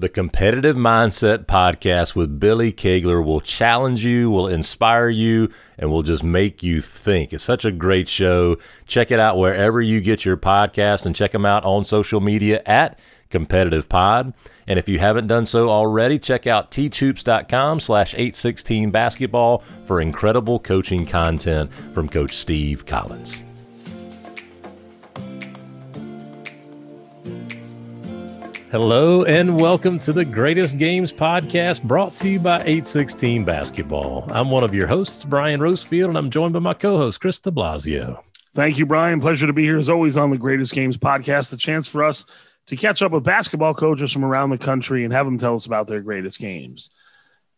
The Competitive Mindset podcast with Billy Kegler will challenge you, will inspire you, and will just make you think. It's such a great show. Check it out wherever you get your podcast and check them out on social media at Competitive Pod. And if you haven't done so already, check out teachhoops.com slash 816 basketball for incredible coaching content from Coach Steve Collins. Hello and welcome to the Greatest Games podcast brought to you by 816 Basketball. I'm one of your hosts, Brian Rosefield, and I'm joined by my co host, Chris de Blasio. Thank you, Brian. Pleasure to be here as always on the Greatest Games podcast. The chance for us to catch up with basketball coaches from around the country and have them tell us about their greatest games.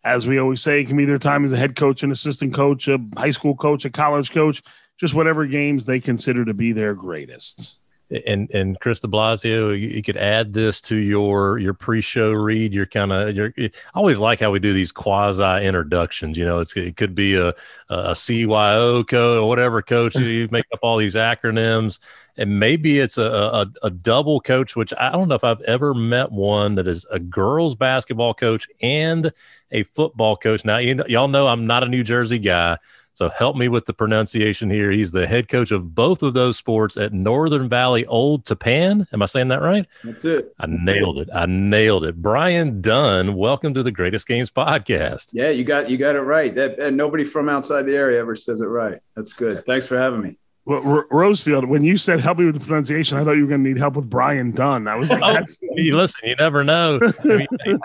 As we always say, it can be their time as a head coach, an assistant coach, a high school coach, a college coach, just whatever games they consider to be their greatest and and Chris De Blasio, you, you, could add this to your your pre-show read. You're kind of you're. I always like how we do these quasi introductions. You know, it's it could be a a CYO code or whatever coach. you make up all these acronyms, and maybe it's a, a a double coach. Which I don't know if I've ever met one that is a girls basketball coach and a football coach. Now you know, y'all know I'm not a New Jersey guy. So help me with the pronunciation here. He's the head coach of both of those sports at Northern Valley Old Tappan. Am I saying that right? That's it. I nailed it. I nailed it. Brian Dunn, welcome to the Greatest Games podcast. Yeah, you got you got it right. That, and nobody from outside the area ever says it right. That's good. Thanks for having me. Well, R- Rosefield, when you said help me with the pronunciation, I thought you were going to need help with Brian Dunn. I was like, oh, you listen, you never know. I mean,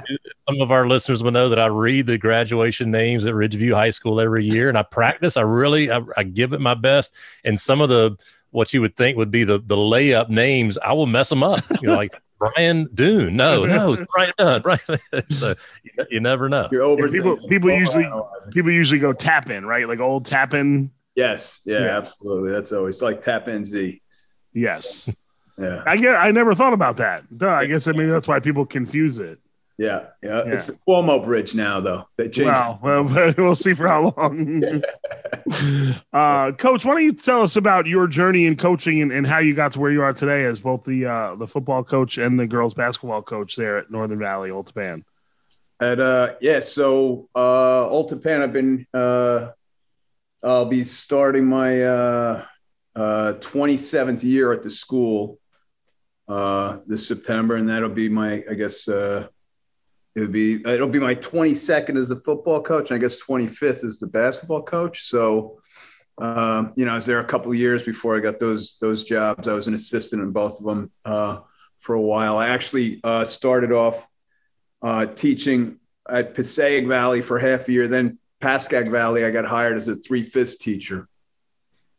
some of our listeners will know that I read the graduation names at Ridgeview High School every year, and I practice. I really, I, I give it my best. And some of the what you would think would be the the layup names, I will mess them up. You know, like Brian Dune. No, no, it's Brian Dunn. Right. so you, you, never know. You're over. people people usually people usually go tap in, right? Like old tap in Yes. Yeah, yeah, absolutely. That's always like Tappan Zee. Yes. Yeah. I get I never thought about that. Duh, I guess I mean that's why people confuse it. Yeah, yeah. yeah. It's the Cuomo Bridge now, though. They changed. Wow. Well, we'll see for how long. uh, Coach, why don't you tell us about your journey in coaching and, and, how you got to where you are today as both the uh, the football coach and the girls basketball coach there at Northern Valley Old Tappan? At uh, yeah, so uh, Old I've been uh, I'll be starting my uh, uh, 27th year at the school uh, this September, and that'll be my, I guess, uh, it'll be it'll be my 22nd as a football coach, and I guess 25th as the basketball coach. So, um, you know, I was there a couple of years before I got those those jobs. I was an assistant in both of them uh, for a while. I actually uh, started off teaching at Passaic Valley for half a year, then Pascack Valley, I got hired as a three fifths teacher,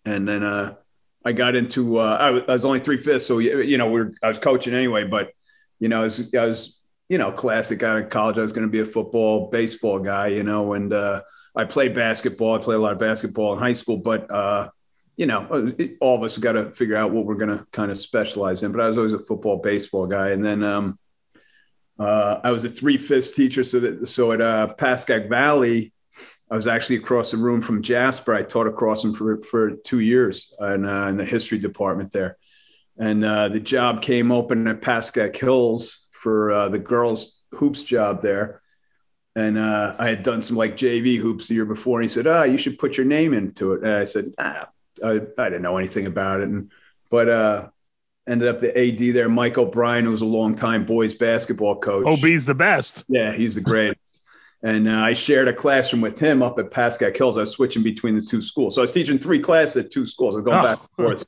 and then uh, I got into uh, I, was, I was only three fifths, so you know we are I was coaching anyway, but you know I was, I was you know classic out of college. I was going to be a football, baseball guy, you know, and uh, I played basketball. I played a lot of basketball in high school, but uh, you know, uh, all of us got to figure out what we're going to kind of specialize in. But I was always a football, baseball guy, and then. Um, uh, I was a three fifths teacher, so that so at uh, Pascack Valley, I was actually across the room from Jasper. I taught across him for, for two years in, uh, in the history department there. And uh, the job came open at Pascack Hills for uh, the girls' hoops job there. And uh, I had done some like JV hoops the year before. And he said, Ah, you should put your name into it. And I said, Ah, I, I didn't know anything about it. And, but uh, ended up the AD there, Mike O'Brien, who was a long time boys basketball coach. OB's the best. Yeah, he's the greatest. And uh, I shared a classroom with him up at Pascack Hills. I was switching between the two schools. So I was teaching three classes at two schools. I was going oh. back and forth.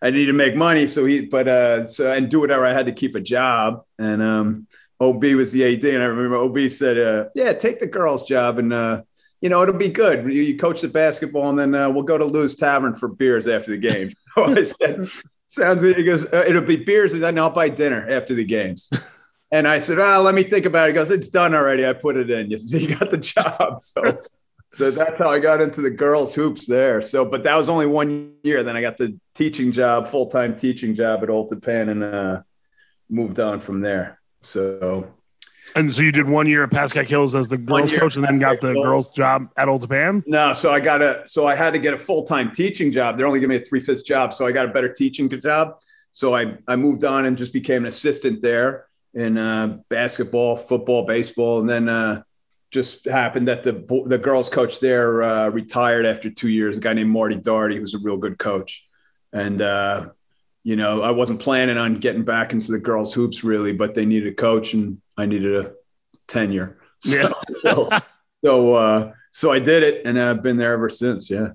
I needed to make money. So he, but, uh, so, and do whatever I had to keep a job. And, um, OB was the AD. And I remember OB said, uh, yeah, take the girls' job and, uh, you know, it'll be good. You, you coach the basketball and then uh, we'll go to Lou's Tavern for beers after the game. So I said, sounds good. He goes, uh, it'll be beers and then I'll buy dinner after the games. And I said, "Ah, oh, let me think about it." He goes, "It's done already. I put it in. You, you got the job." So, so that's how I got into the girls hoops there. So, but that was only one year. Then I got the teaching job, full time teaching job at Old Tappan, and uh, moved on from there. So, and so you did one year at Pascack Hills as the girls coach, and then got the Hills. girls job at Old Tappan. No, so I got a so I had to get a full time teaching job. They're only giving me a three fifths job, so I got a better teaching job. So I I moved on and just became an assistant there in uh, basketball, football, baseball, and then uh, just happened that the the girls coach there uh, retired after two years. A guy named Marty Doherty, who's a real good coach, and uh, you know I wasn't planning on getting back into the girls hoops really, but they needed a coach and I needed a tenure. So, yeah. so so, uh, so I did it, and I've been there ever since. Yeah.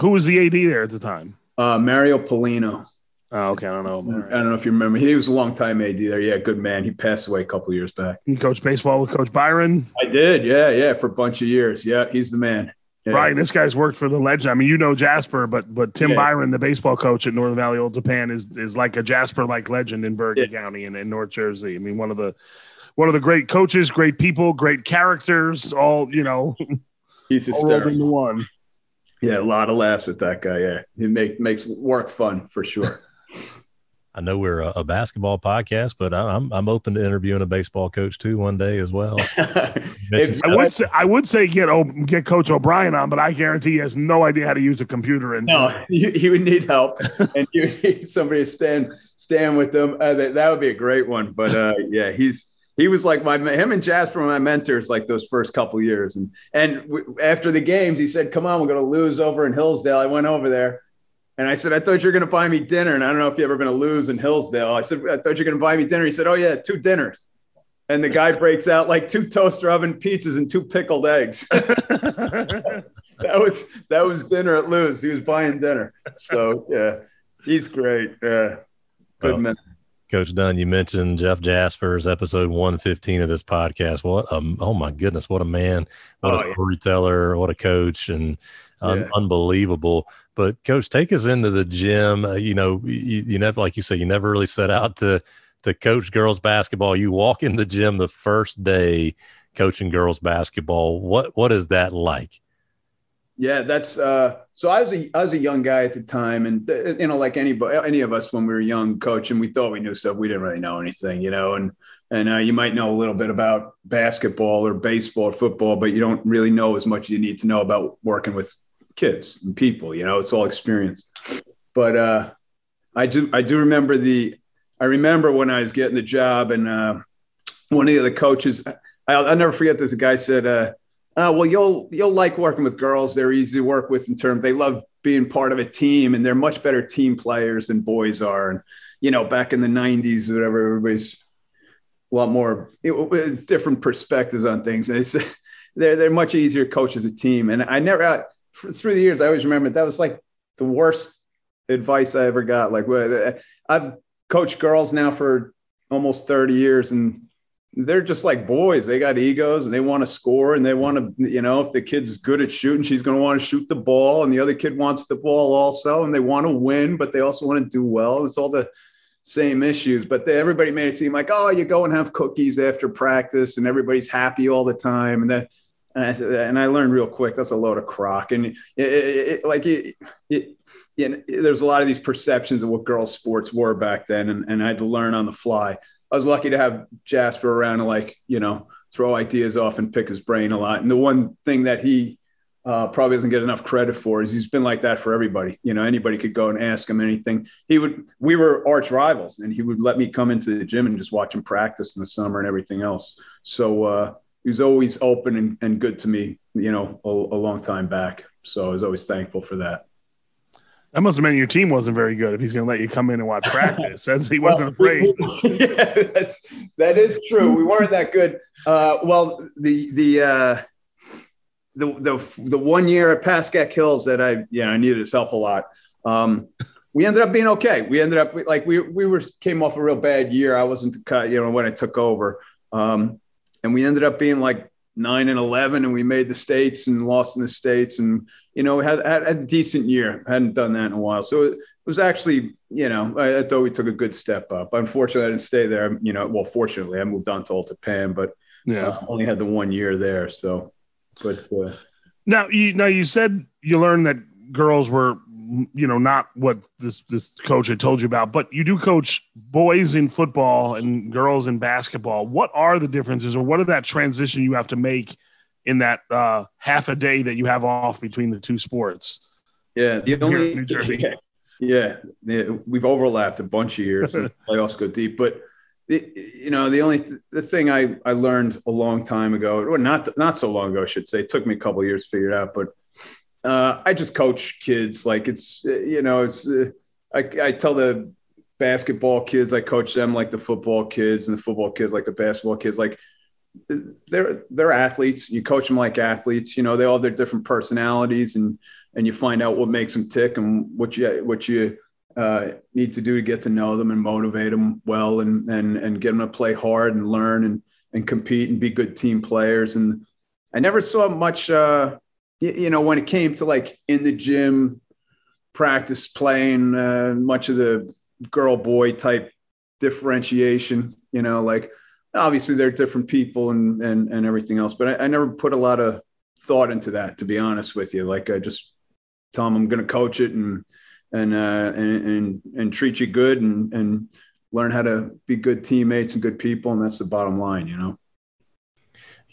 Who was the AD there at the time? Uh, Mario Polino. Oh, okay. I don't know. Right. I don't know if you remember. He was a long time AD there. Yeah, good man. He passed away a couple years back. You coached baseball with Coach Byron. I did. Yeah, yeah, for a bunch of years. Yeah, he's the man. Yeah. Right. This guy's worked for the legend. I mean, you know Jasper, but but Tim yeah. Byron, the baseball coach at Northern Valley Old Tappan, is is like a Jasper like legend in Bergen yeah. County and in North Jersey. I mean, one of the one of the great coaches, great people, great characters, all you know. He's hysterical. one. Yeah, a lot of laughs with that guy. Yeah, he make makes work fun for sure. I know we're a, a, basketball podcast, but I'm I'm open to interviewing a baseball coach too one day as well. if, I would say I would say get get Coach O'Brien on, but I guarantee he has no idea how to use a computer. And no, he, he would need help, and you need somebody to stand stand with them. Uh, that, that would be a great one. But uh, yeah, he's he was like my him and Jasper were my mentors like those first couple years. And and w- after the games, he said, "Come on, we're going to Lou's over in Hillsdale." I went over there, and I said, "I thought you were going to buy me dinner." And I don't know if you're ever been to Lou's in Hillsdale. I said, "I thought you were going to buy me dinner." He said, "Oh yeah, two dinners." And the guy breaks out like two toaster oven pizzas and two pickled eggs. that was that was dinner at Lou's. He was buying dinner. So yeah, he's great. Yeah, good well, man. Coach Dunn, you mentioned Jeff Jaspers, episode 115 of this podcast. What a, oh my goodness, what a man, what oh, a storyteller, yeah. what a coach, and un- yeah. unbelievable. But coach, take us into the gym. Uh, you know, you, you never, like you said, you never really set out to to coach girls basketball. You walk in the gym the first day coaching girls basketball. What what is that like? Yeah, that's uh, so. I was a I was a young guy at the time, and uh, you know, like anybody, any of us when we were young, coaching, we thought we knew stuff. We didn't really know anything, you know, and and uh, you might know a little bit about basketball or baseball or football, but you don't really know as much as you need to know about working with kids and people. You know, it's all experience. But uh, I do I do remember the I remember when I was getting the job, and uh, one of the coaches, I'll, I'll never forget this. A guy said. Uh, uh, well, you'll you'll like working with girls. They're easy to work with in terms. They love being part of a team, and they're much better team players than boys are. And you know, back in the '90s, or whatever, everybody's a lot more it, different perspectives on things. And it's they're they're much easier to coach as a team. And I never I, through the years, I always remember that was like the worst advice I ever got. Like, uh, I've coached girls now for almost 30 years, and they're just like boys. They got egos and they want to score and they want to, you know, if the kid's good at shooting, she's going to want to shoot the ball. And the other kid wants the ball also. And they want to win, but they also want to do well. It's all the same issues. But they, everybody made it seem like, oh, you go and have cookies after practice and everybody's happy all the time. And that, and I, said, and I learned real quick that's a load of crock. And it, it, it, like it, it, there's a lot of these perceptions of what girls' sports were back then. And, and I had to learn on the fly. I was lucky to have Jasper around to like, you know, throw ideas off and pick his brain a lot. And the one thing that he uh, probably doesn't get enough credit for is he's been like that for everybody. You know, anybody could go and ask him anything. He would, we were arch rivals and he would let me come into the gym and just watch him practice in the summer and everything else. So uh, he was always open and, and good to me, you know, a, a long time back. So I was always thankful for that. That must have meant your team wasn't very good if he's going to let you come in and watch practice. As he wasn't afraid. yeah, that's that is true. We weren't that good. Uh, well, the the uh, the the the one year at Pascack Hills that I yeah I needed his help a lot. Um, we ended up being okay. We ended up like we we were came off a real bad year. I wasn't cut you know when I took over, um, and we ended up being like nine and eleven, and we made the states and lost in the states, and you know, had, had a decent year. Hadn't done that in a while. So it was actually, you know, I, I, thought we took a good step up. Unfortunately, I didn't stay there. You know, well, fortunately, I moved on to Old Tappan, but yeah, uh, only had the one year there. So, but uh, now you now you said you learned that girls were, you know, not what this this coach had told you about, but you do coach boys in football and girls in basketball. What are the differences, or what are that transition you have to make? in that uh, half a day that you have off between the two sports. Yeah, the only yeah, yeah, yeah, we've overlapped a bunch of years. and playoffs go deep, but the, you know, the only the thing I I learned a long time ago, or not not so long ago, I should say, it took me a couple years to figure it out, but uh, I just coach kids like it's you know it's uh, I I tell the basketball kids I coach them like the football kids and the football kids like the basketball kids like they're they're athletes. You coach them like athletes. You know, they all have their different personalities, and and you find out what makes them tick and what you what you uh, need to do to get to know them and motivate them well, and and and get them to play hard and learn and and compete and be good team players. And I never saw much, uh, you, know, when it came to like in the gym, practice playing, uh, much of the girl boy type differentiation. You know, like obviously they're different people and and and everything else but I, I, never put a lot of thought into that to be honest with you like i just tell them i'm going to coach it and and uh and and, and treat you good and and learn how to be good teammates and good people and that's the bottom line you know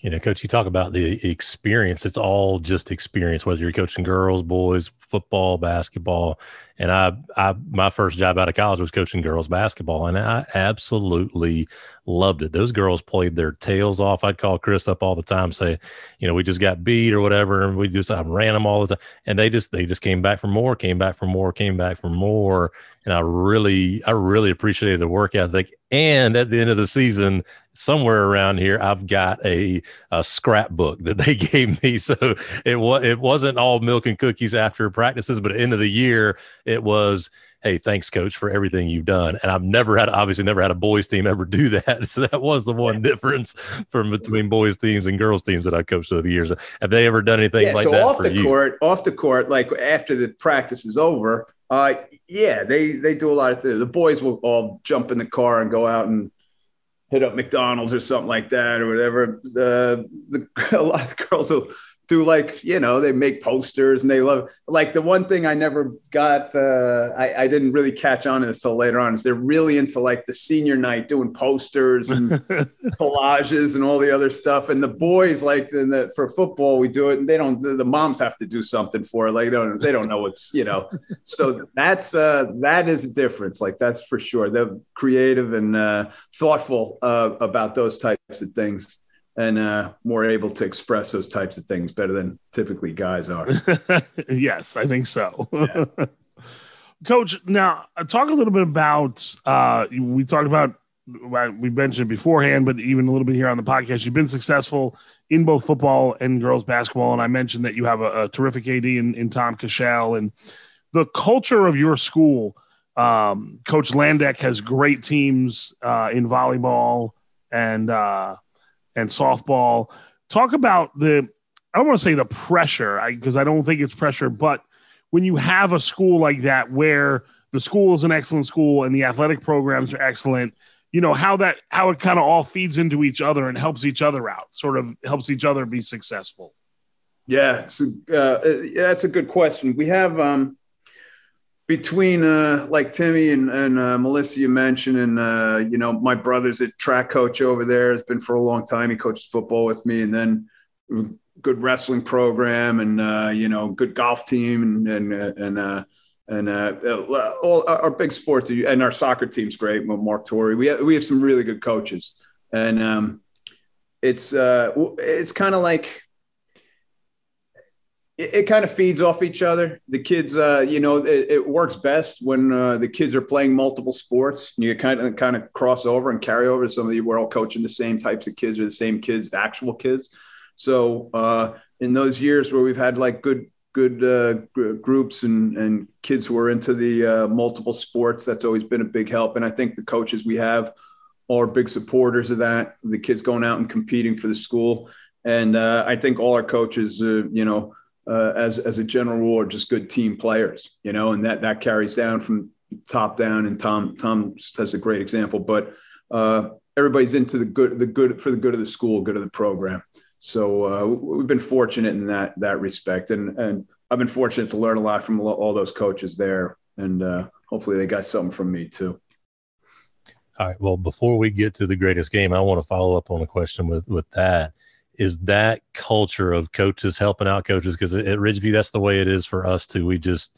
you know, coach, you talk about the experience. It's all just experience, whether you're coaching girls, boys, football, basketball. And I, I, my first job out of college was coaching girls basketball, and I absolutely loved it. Those girls played their tails off. I'd call Chris up all the time, say, you know, we just got beat or whatever, and we just I ran them all the time, and they just they just came back for more, came back for more, came back for more, and I really, I really appreciated the work ethic. And at the end of the season, somewhere around here i've got a, a scrapbook that they gave me so it was it wasn't all milk and cookies after practices but at the end of the year it was hey thanks coach for everything you've done and i've never had obviously never had a boys team ever do that so that was the one difference from between boys teams and girls teams that i coached over the years have they ever done anything yeah, like so that off for the you? court off the court like after the practice is over uh yeah they they do a lot of things the boys will all jump in the car and go out and hit up McDonald's or something like that or whatever. The the a lot of girls will do like you know they make posters and they love like the one thing I never got uh, I, I didn't really catch on to this till later on is they're really into like the senior night doing posters and collages and all the other stuff. And the boys like in the for football we do it and they don't the, the moms have to do something for it. Like they don't they don't know what's you know. So that's uh that is a difference. Like that's for sure. They're creative and uh, thoughtful uh, about those types of things and uh, more able to express those types of things better than typically guys are. yes, I think so. Yeah. Coach, now uh, talk a little bit about. Uh, we talked about we mentioned beforehand, but even a little bit here on the podcast. You've been successful in both football and girls basketball, and I mentioned that you have a, a terrific AD in, in Tom Cashel and the culture of your school. Um, Coach Landeck has great teams uh, in volleyball and uh, and softball. Talk about the, I don't want to say the pressure, because I, I don't think it's pressure, but when you have a school like that where the school is an excellent school and the athletic programs are excellent, you know how that how it kind of all feeds into each other and helps each other out, sort of helps each other be successful. Yeah, a, uh, yeah, that's a good question. We have um, between uh, like Timmy and, and uh, Melissa you mentioned, and uh, you know my brother's a track coach over there. Has been for a long time. He coaches football with me, and then good wrestling program, and uh, you know good golf team, and and uh, and uh, and uh, all our big sports and our soccer team's great. Mark Torrey, we have, we have some really good coaches, and um, it's uh, it's kind of like it, it kind of feeds off each other. The kids, uh, you know, it, it, works best when uh, the kids are playing multiple sports. You kind of kind of cross over and carry over. Some of you we're all coaching the same types of kids or the same kids, the actual kids. So uh, in those years where we've had like good good uh, groups and and kids who are into the uh, multiple sports, that's always been a big help. And I think the coaches we have are big supporters of that. The kids going out and competing for the school. And uh, I think all our coaches, uh, you know, uh, as as a general rule are just good team players, you know, and that that carries down from top down. And Tom Tom has a great example, but uh, everybody's into the good the good for the good of the school, good of the program. So uh, we've been fortunate in that that respect, and and I've been fortunate to learn a lot from all those coaches there, and uh, hopefully they got something from me too. All right. Well, before we get to the greatest game, I want to follow up on a question with with that is that culture of coaches helping out coaches because at Ridgeview that's the way it is for us too. We just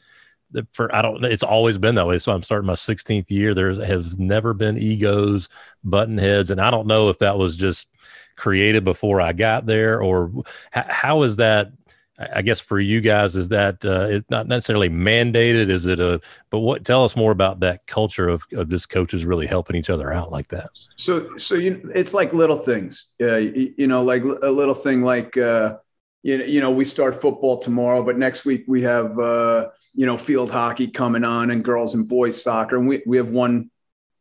for I don't it's always been that way. So I'm starting my 16th year. There has never been egos, button heads, and I don't know if that was just created before I got there or how is that I guess for you guys, is that uh, it's not necessarily mandated? Is it a? But what? Tell us more about that culture of of just coaches really helping each other out like that. So, so you, it's like little things. Uh, you, you know, like a little thing like. Uh, you, you know, we start football tomorrow, but next week we have, uh, you know, field hockey coming on and girls and boys soccer. And we, we have one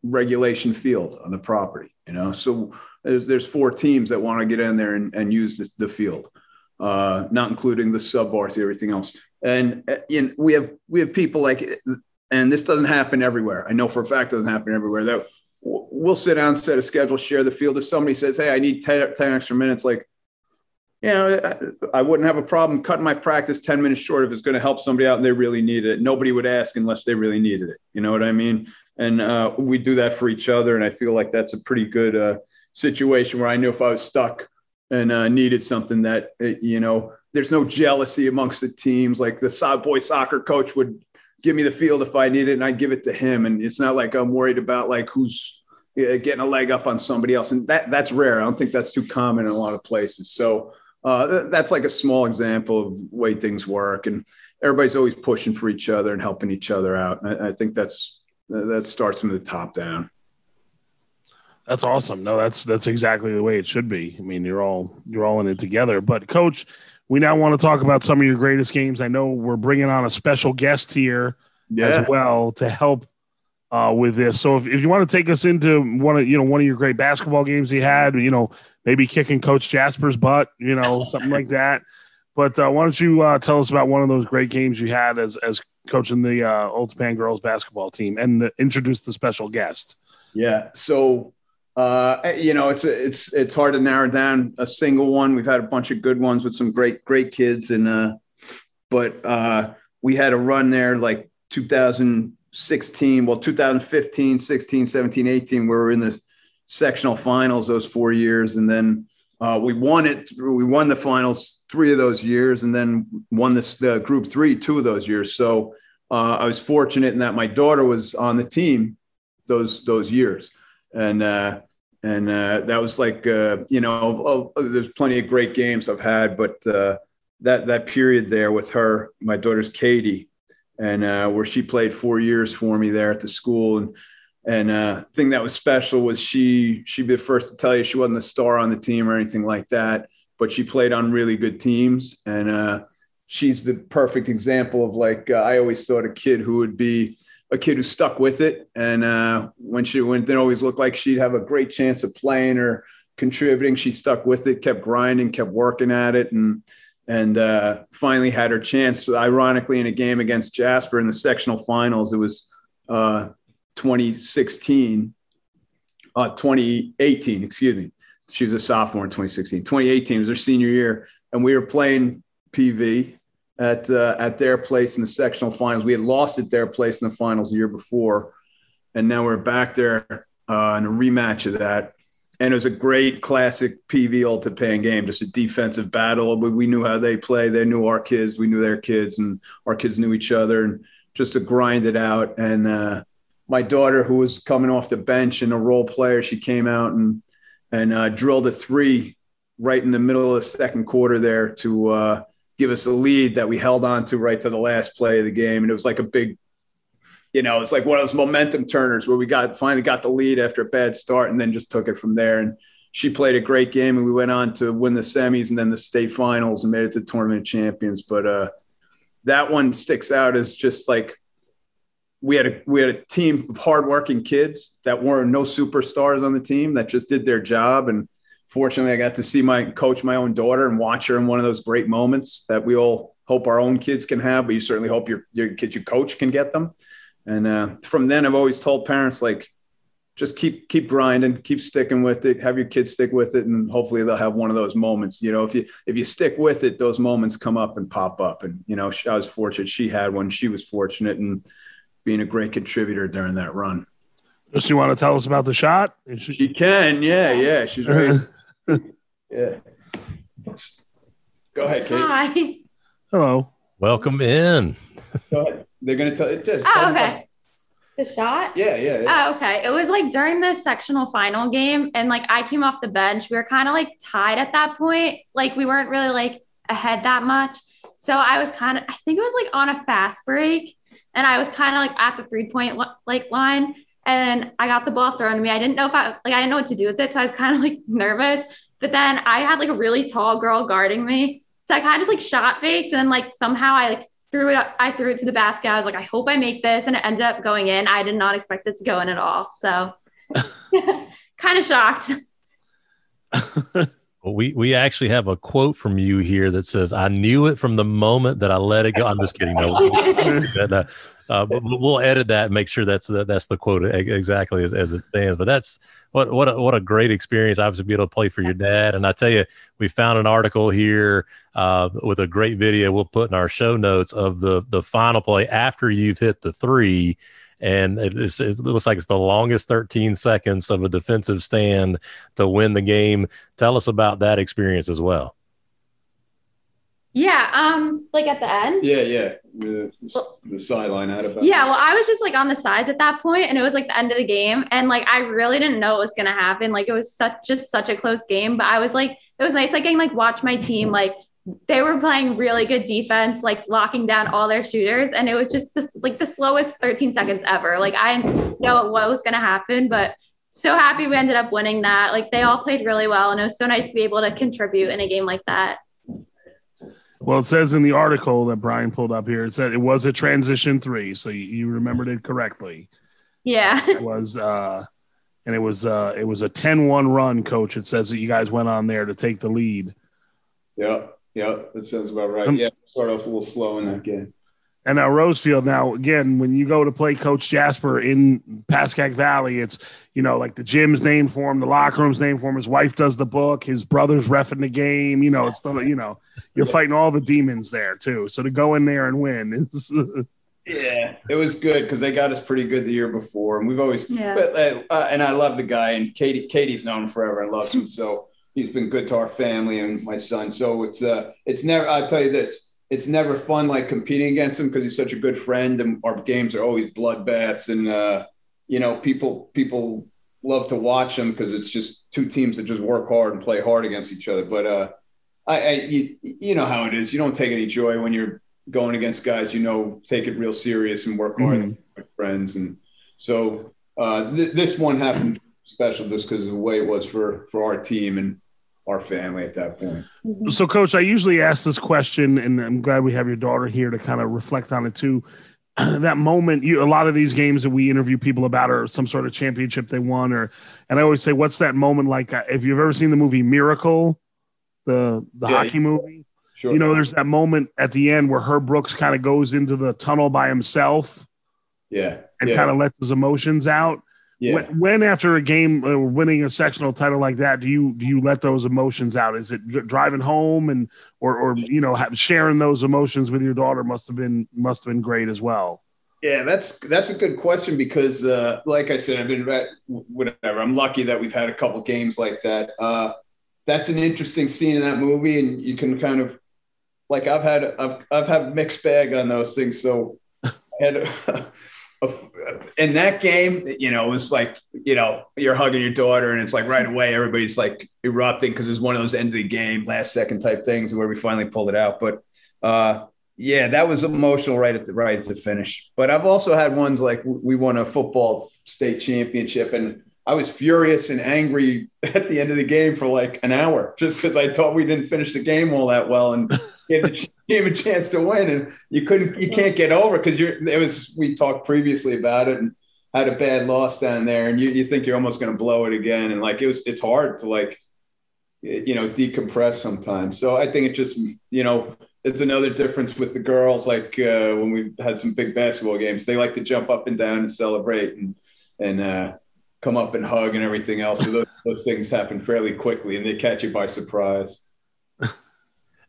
regulation field on the property, you know, so there's, there's four teams that want to get in there and, and use the, the field uh, not including the sub varsity, everything else. And uh, you know, we have we have people like, and this doesn't happen everywhere. I know for a fact it doesn't happen everywhere. That we'll sit down, set a schedule, share the field. If somebody says, "Hey, I need 10, 10 extra minutes," like, you know, I, I, wouldn't have a problem cutting my practice ten minutes short if it's going to help somebody out and they really needed it. Nobody would ask unless they really needed it. You know what I mean? And uh, we do that for each other, and I feel like that's a pretty good uh, situation where I knew if I was stuck and uh, needed something that uh, you know there's no jealousy amongst the teams. Like the boy soccer coach would give me the field if i need it and i'd give it to him. And it's not like i'm worried about like who's uh, getting a leg up on somebody else. And that that's rare. I don't think that's too common in a lot of places. So uh, that's like a small example of way things work. And everybody's always pushing for each other and helping each other out. I, I think that's that starts from the top down that's awesome. No, that's that's exactly the way it should be. I mean, you're all you're all in it together. But coach, we now want to talk about some of your greatest games. I know we're bringing on a special guest here yeah. as well to help uh, with this. So if, if you want to take us into one of you know one of your great basketball games you had, you know maybe kicking Coach Jasper's butt, you know something like that. But uh, why don't you uh, tell us about one of those great games you had as as coaching the uh, Old Tappan girls basketball team and introduce the special guest? Yeah. So uh, you know, it's it's it's hard to narrow down a single one. We've had a bunch of good ones with some great great kids, and uh, but uh, we had a run there like 2016, well 2015, 16, 17, 18. We were in the sectional finals those four years, and then uh, we won it. We won the finals three of those years, and then won this the group three two of those years. So uh, I was fortunate in that my daughter was on the team those those years and uh, and uh, that was like uh, you know oh, there's plenty of great games I've had, but uh, that that period there with her, my daughter's Katie, and uh, where she played four years for me there at the school, and and uh, thing that was special was she she'd be the first to tell you she wasn't a star on the team or anything like that, but she played on really good teams, and uh, she's the perfect example of like I always thought a kid who would be a kid who stuck with it. And uh, when she went, didn't always looked like she'd have a great chance of playing or contributing. She stuck with it, kept grinding, kept working at it, and and uh, finally had her chance. Ironically, in a game against Jasper in the sectional finals, it was uh, 2016, uh, 2018, excuse me. She was a sophomore in 2016. 2018 was her senior year, and we were playing PV at uh, at their place in the sectional finals. We had lost at their place in the finals the year before, and now we're back there uh, in a rematch of that. And it was a great classic PV Tappan game, just a defensive battle. We, we knew how they play. They knew our kids. We knew their kids, and our kids knew each other. And just to grind it out. And uh, my daughter, who was coming off the bench and a role player, she came out and and uh, drilled a three right in the middle of the second quarter there to uh, give us a lead that we held on to right to the last play of the game. And it was like a big, you know, it's like one of those momentum turners where we got finally got the lead after a bad start and then just took it from there. And she played a great game and we went on to win the semis and then the state finals and made it to tournament champions. But uh, that one sticks out as just like we had a we had a team of hardworking kids that weren't no superstars on the team that just did their job and fortunately, I got to see my coach, my own daughter, and watch her in one of those great moments that we all hope our own kids can have, but you certainly hope your, your kids you coach can get them. And uh, from then, I've always told parents like, just keep keep grinding, keep sticking with it. Have your kids stick with it, and hopefully they'll have one of those moments. You know, if you if you stick with it, those moments come up and pop up. And you know, I was fortunate; she had one. She was fortunate and being a great contributor during that run. Does she want to tell us about the shot? She-, she can, yeah, yeah. She's ready. yeah. Go ahead, Kate. Hi. Hello. Welcome in. Go ahead. They're gonna tell it. Just Oh, tell okay. The shot? Yeah, yeah, yeah. Oh, okay. It was like during the sectional final game, and like I came off the bench. We were kind of like tied at that point. Like we weren't really like ahead that much. So I was kind of, I think it was like on a fast break, and I was kind of like at the three point like line, and I got the ball thrown to me. I didn't know if I like I didn't know what to do with it, so I was kind of like nervous. But then I had like a really tall girl guarding me, so I kind of just like shot faked, and then like somehow I like threw it up, I threw it to the basket. I was like, I hope I make this. And it ended up going in. I did not expect it to go in at all. So kind of shocked. Well, we we actually have a quote from you here that says, "I knew it from the moment that I let it go." I'm just kidding. No, uh, but we'll edit that and make sure that's that, that's the quote exactly as, as it stands. But that's what what a, what a great experience, obviously, be able to play for your dad. And I tell you, we found an article here uh, with a great video we'll put in our show notes of the the final play after you've hit the three and it, it, looks like it's the longest 13 seconds of a defensive stand to win the game. Tell us about that experience as well. Yeah, um, like at the end. Yeah, yeah, the, the sideline out about. Yeah, well, I was just like on the sides at that point, and it was like the end of the game, and like I really didn't know what was gonna happen. Like it was such just such a close game, but I was like, it was nice like getting like watch my team like they were playing really good defense, like locking down all their shooters. And it was just the, like the slowest 13 seconds ever. Like I know what was going to happen, but so happy we ended up winning that. Like they all played really well. And it was so nice to be able to contribute in a game like that. Well, it says in the article that Brian pulled up here, it said it was a transition three. So you remembered it correctly. Yeah. It was, uh, and it was, uh, it was a 10 1 run, coach. It says that you guys went on there to take the lead. Yeah. Yeah, that sounds about right. Um, yeah, start off a little slow in that game. And now Rosefield. Now again, when you go to play Coach Jasper in Pascack Valley, it's you know like the gym's named for him, the locker room's named for him. His wife does the book, his brother's refing the game. You know, it's the you know you're fighting all the demons there too. So to go in there and win is. yeah, it was good because they got us pretty good the year before, and we've always. Yeah. But uh, uh and I love the guy, and Katie. Katie's known him forever and loves him so he's been good to our family and my son. So it's uh it's never I'll tell you this, it's never fun like competing against him because he's such a good friend and our games are always bloodbaths and uh you know people people love to watch them because it's just two teams that just work hard and play hard against each other. But uh I, I you, you know how it is. You don't take any joy when you're going against guys you know take it real serious and work hard mm-hmm. with friends and so uh, th- this one happened special just because of the way it was for for our team and our family at that point. So, coach, I usually ask this question, and I'm glad we have your daughter here to kind of reflect on it too. that moment, you a lot of these games that we interview people about are some sort of championship they won, or and I always say, what's that moment like? Uh, if you've ever seen the movie Miracle, the the yeah, hockey movie, sure. you know, there's that moment at the end where Herb Brooks kind of goes into the tunnel by himself, yeah, and yeah. kind of lets his emotions out yeah. When, when, after a game uh, winning a sectional title like that do you do you let those emotions out? Is it driving home and or or you know sharing those emotions with your daughter must have been must have been great as well? Yeah that's that's a good question because uh, like i said i've been whatever. I'm lucky that we've had a couple games like that. Uh, that's an interesting scene in that movie and you can kind of like i've had i've, I've had mixed bag on those things. So I had in that game, you know, it was like, you know, you're hugging your daughter and it's like right away, everybody's like erupting because it's one of those end of the game, last second type things where we finally pulled it out. But uh, yeah, that was emotional right at the right at the finish. But I've also had ones like we won a football state championship and I was furious and angry at the end of the game for like an hour just because I thought we didn't finish the game all that well and gave the team a chance to win. And you couldn't, you can't get over because you're, it was, we talked previously about it and had a bad loss down there and you, you think you're almost going to blow it again. And like, it was, it's hard to like, you know, decompress sometimes. So I think it just, you know, it's another difference with the girls. Like uh, when we had some big basketball games, they like to jump up and down and celebrate and, and, uh, come up and hug and everything else. So those, those things happen fairly quickly and they catch you by surprise.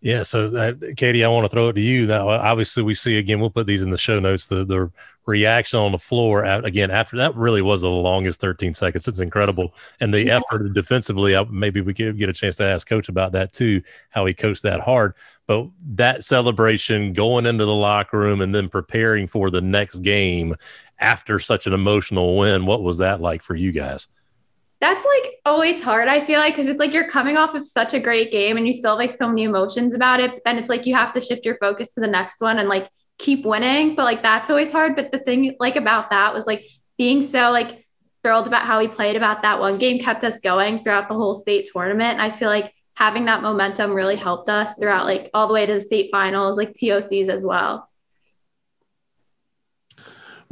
Yeah. So, uh, Katie, I want to throw it to you now. Obviously, we see again. We'll put these in the show notes. The the reaction on the floor at, again after that really was the longest 13 seconds. It's incredible, and the yeah. effort defensively. Maybe we could get a chance to ask Coach about that too. How he coached that hard, but that celebration, going into the locker room, and then preparing for the next game after such an emotional win. What was that like for you guys? That's like always hard i feel like because it's like you're coming off of such a great game and you still have like so many emotions about it but then it's like you have to shift your focus to the next one and like keep winning but like that's always hard but the thing like about that was like being so like thrilled about how we played about that one game kept us going throughout the whole state tournament and i feel like having that momentum really helped us throughout like all the way to the state finals like TOCs as well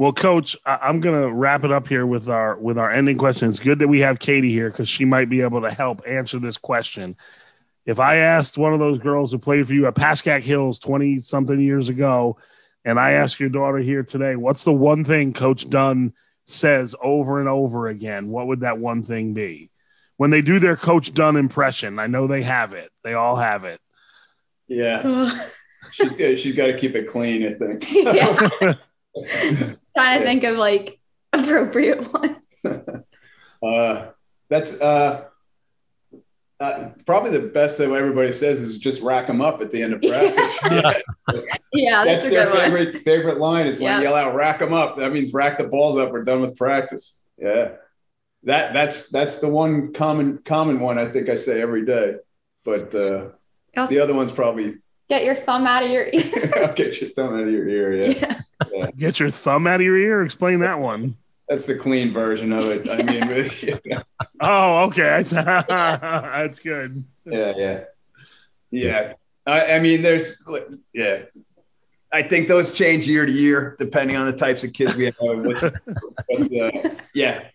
well, Coach, I'm gonna wrap it up here with our with our ending question. It's good that we have Katie here because she might be able to help answer this question. If I asked one of those girls who played for you at Pascack Hills 20 something years ago, and I ask your daughter here today, what's the one thing Coach Dunn says over and over again? What would that one thing be? When they do their Coach Dunn impression, I know they have it. They all have it. Yeah. she's got she's got to keep it clean, I think. yeah. trying to think of like appropriate ones. uh, that's uh, uh, probably the best that everybody says is just rack them up at the end of practice. yeah, yeah that's, that's their favorite one. favorite line is when yeah. you yell out "rack them up." That means rack the balls up. We're done with practice. Yeah, that that's that's the one common common one I think I say every day. But uh, the other one's probably get your thumb out of your ear. I'll get your thumb out of your ear. Yeah. yeah. Yeah. Get your thumb out of your ear. Explain that one. That's the clean version of it. I mean, oh, okay. That's good. Yeah, yeah, yeah. I, I mean, there's, yeah. I think those change year to year depending on the types of kids we have. but, uh, yeah,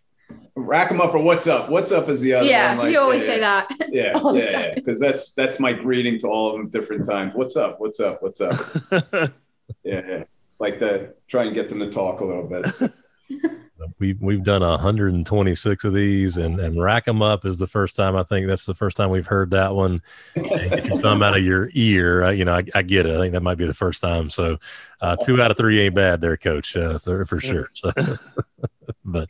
rack them up or what's up? What's up is the other yeah, one. Like, you always yeah, say that. Yeah, yeah, yeah. Because that's that's my greeting to all of them different times. What's up? What's up? What's up? yeah, yeah. Like to try and get them to talk a little bit. So. We've we've done 126 of these, and and rack them up is the first time. I think that's the first time we've heard that one. come out of your ear, you know. I, I, get it. I think that might be the first time. So, uh, two out of three ain't bad there, Coach, uh, for for sure. So, but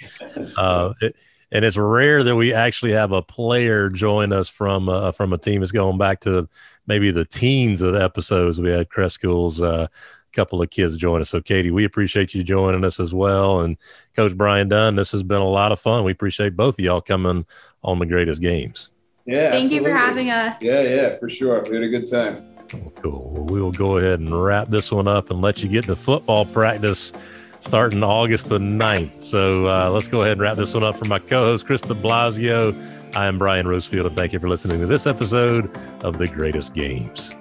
uh, it, and it's rare that we actually have a player join us from uh, from a team that's going back to maybe the teens of the episodes we had Crest Schools. Uh, couple of kids join us. So, Katie, we appreciate you joining us as well. And Coach Brian Dunn, this has been a lot of fun. We appreciate both of y'all coming on the greatest games. Yeah. Thank absolutely. you for having us. Yeah, yeah, for sure. We had a good time. Cool. Well, we will go ahead and wrap this one up and let you get to football practice starting August the 9th. So uh, let's go ahead and wrap this one up for my co host, Chris de Blasio. I am Brian Rosefield, and thank you for listening to this episode of The Greatest Games.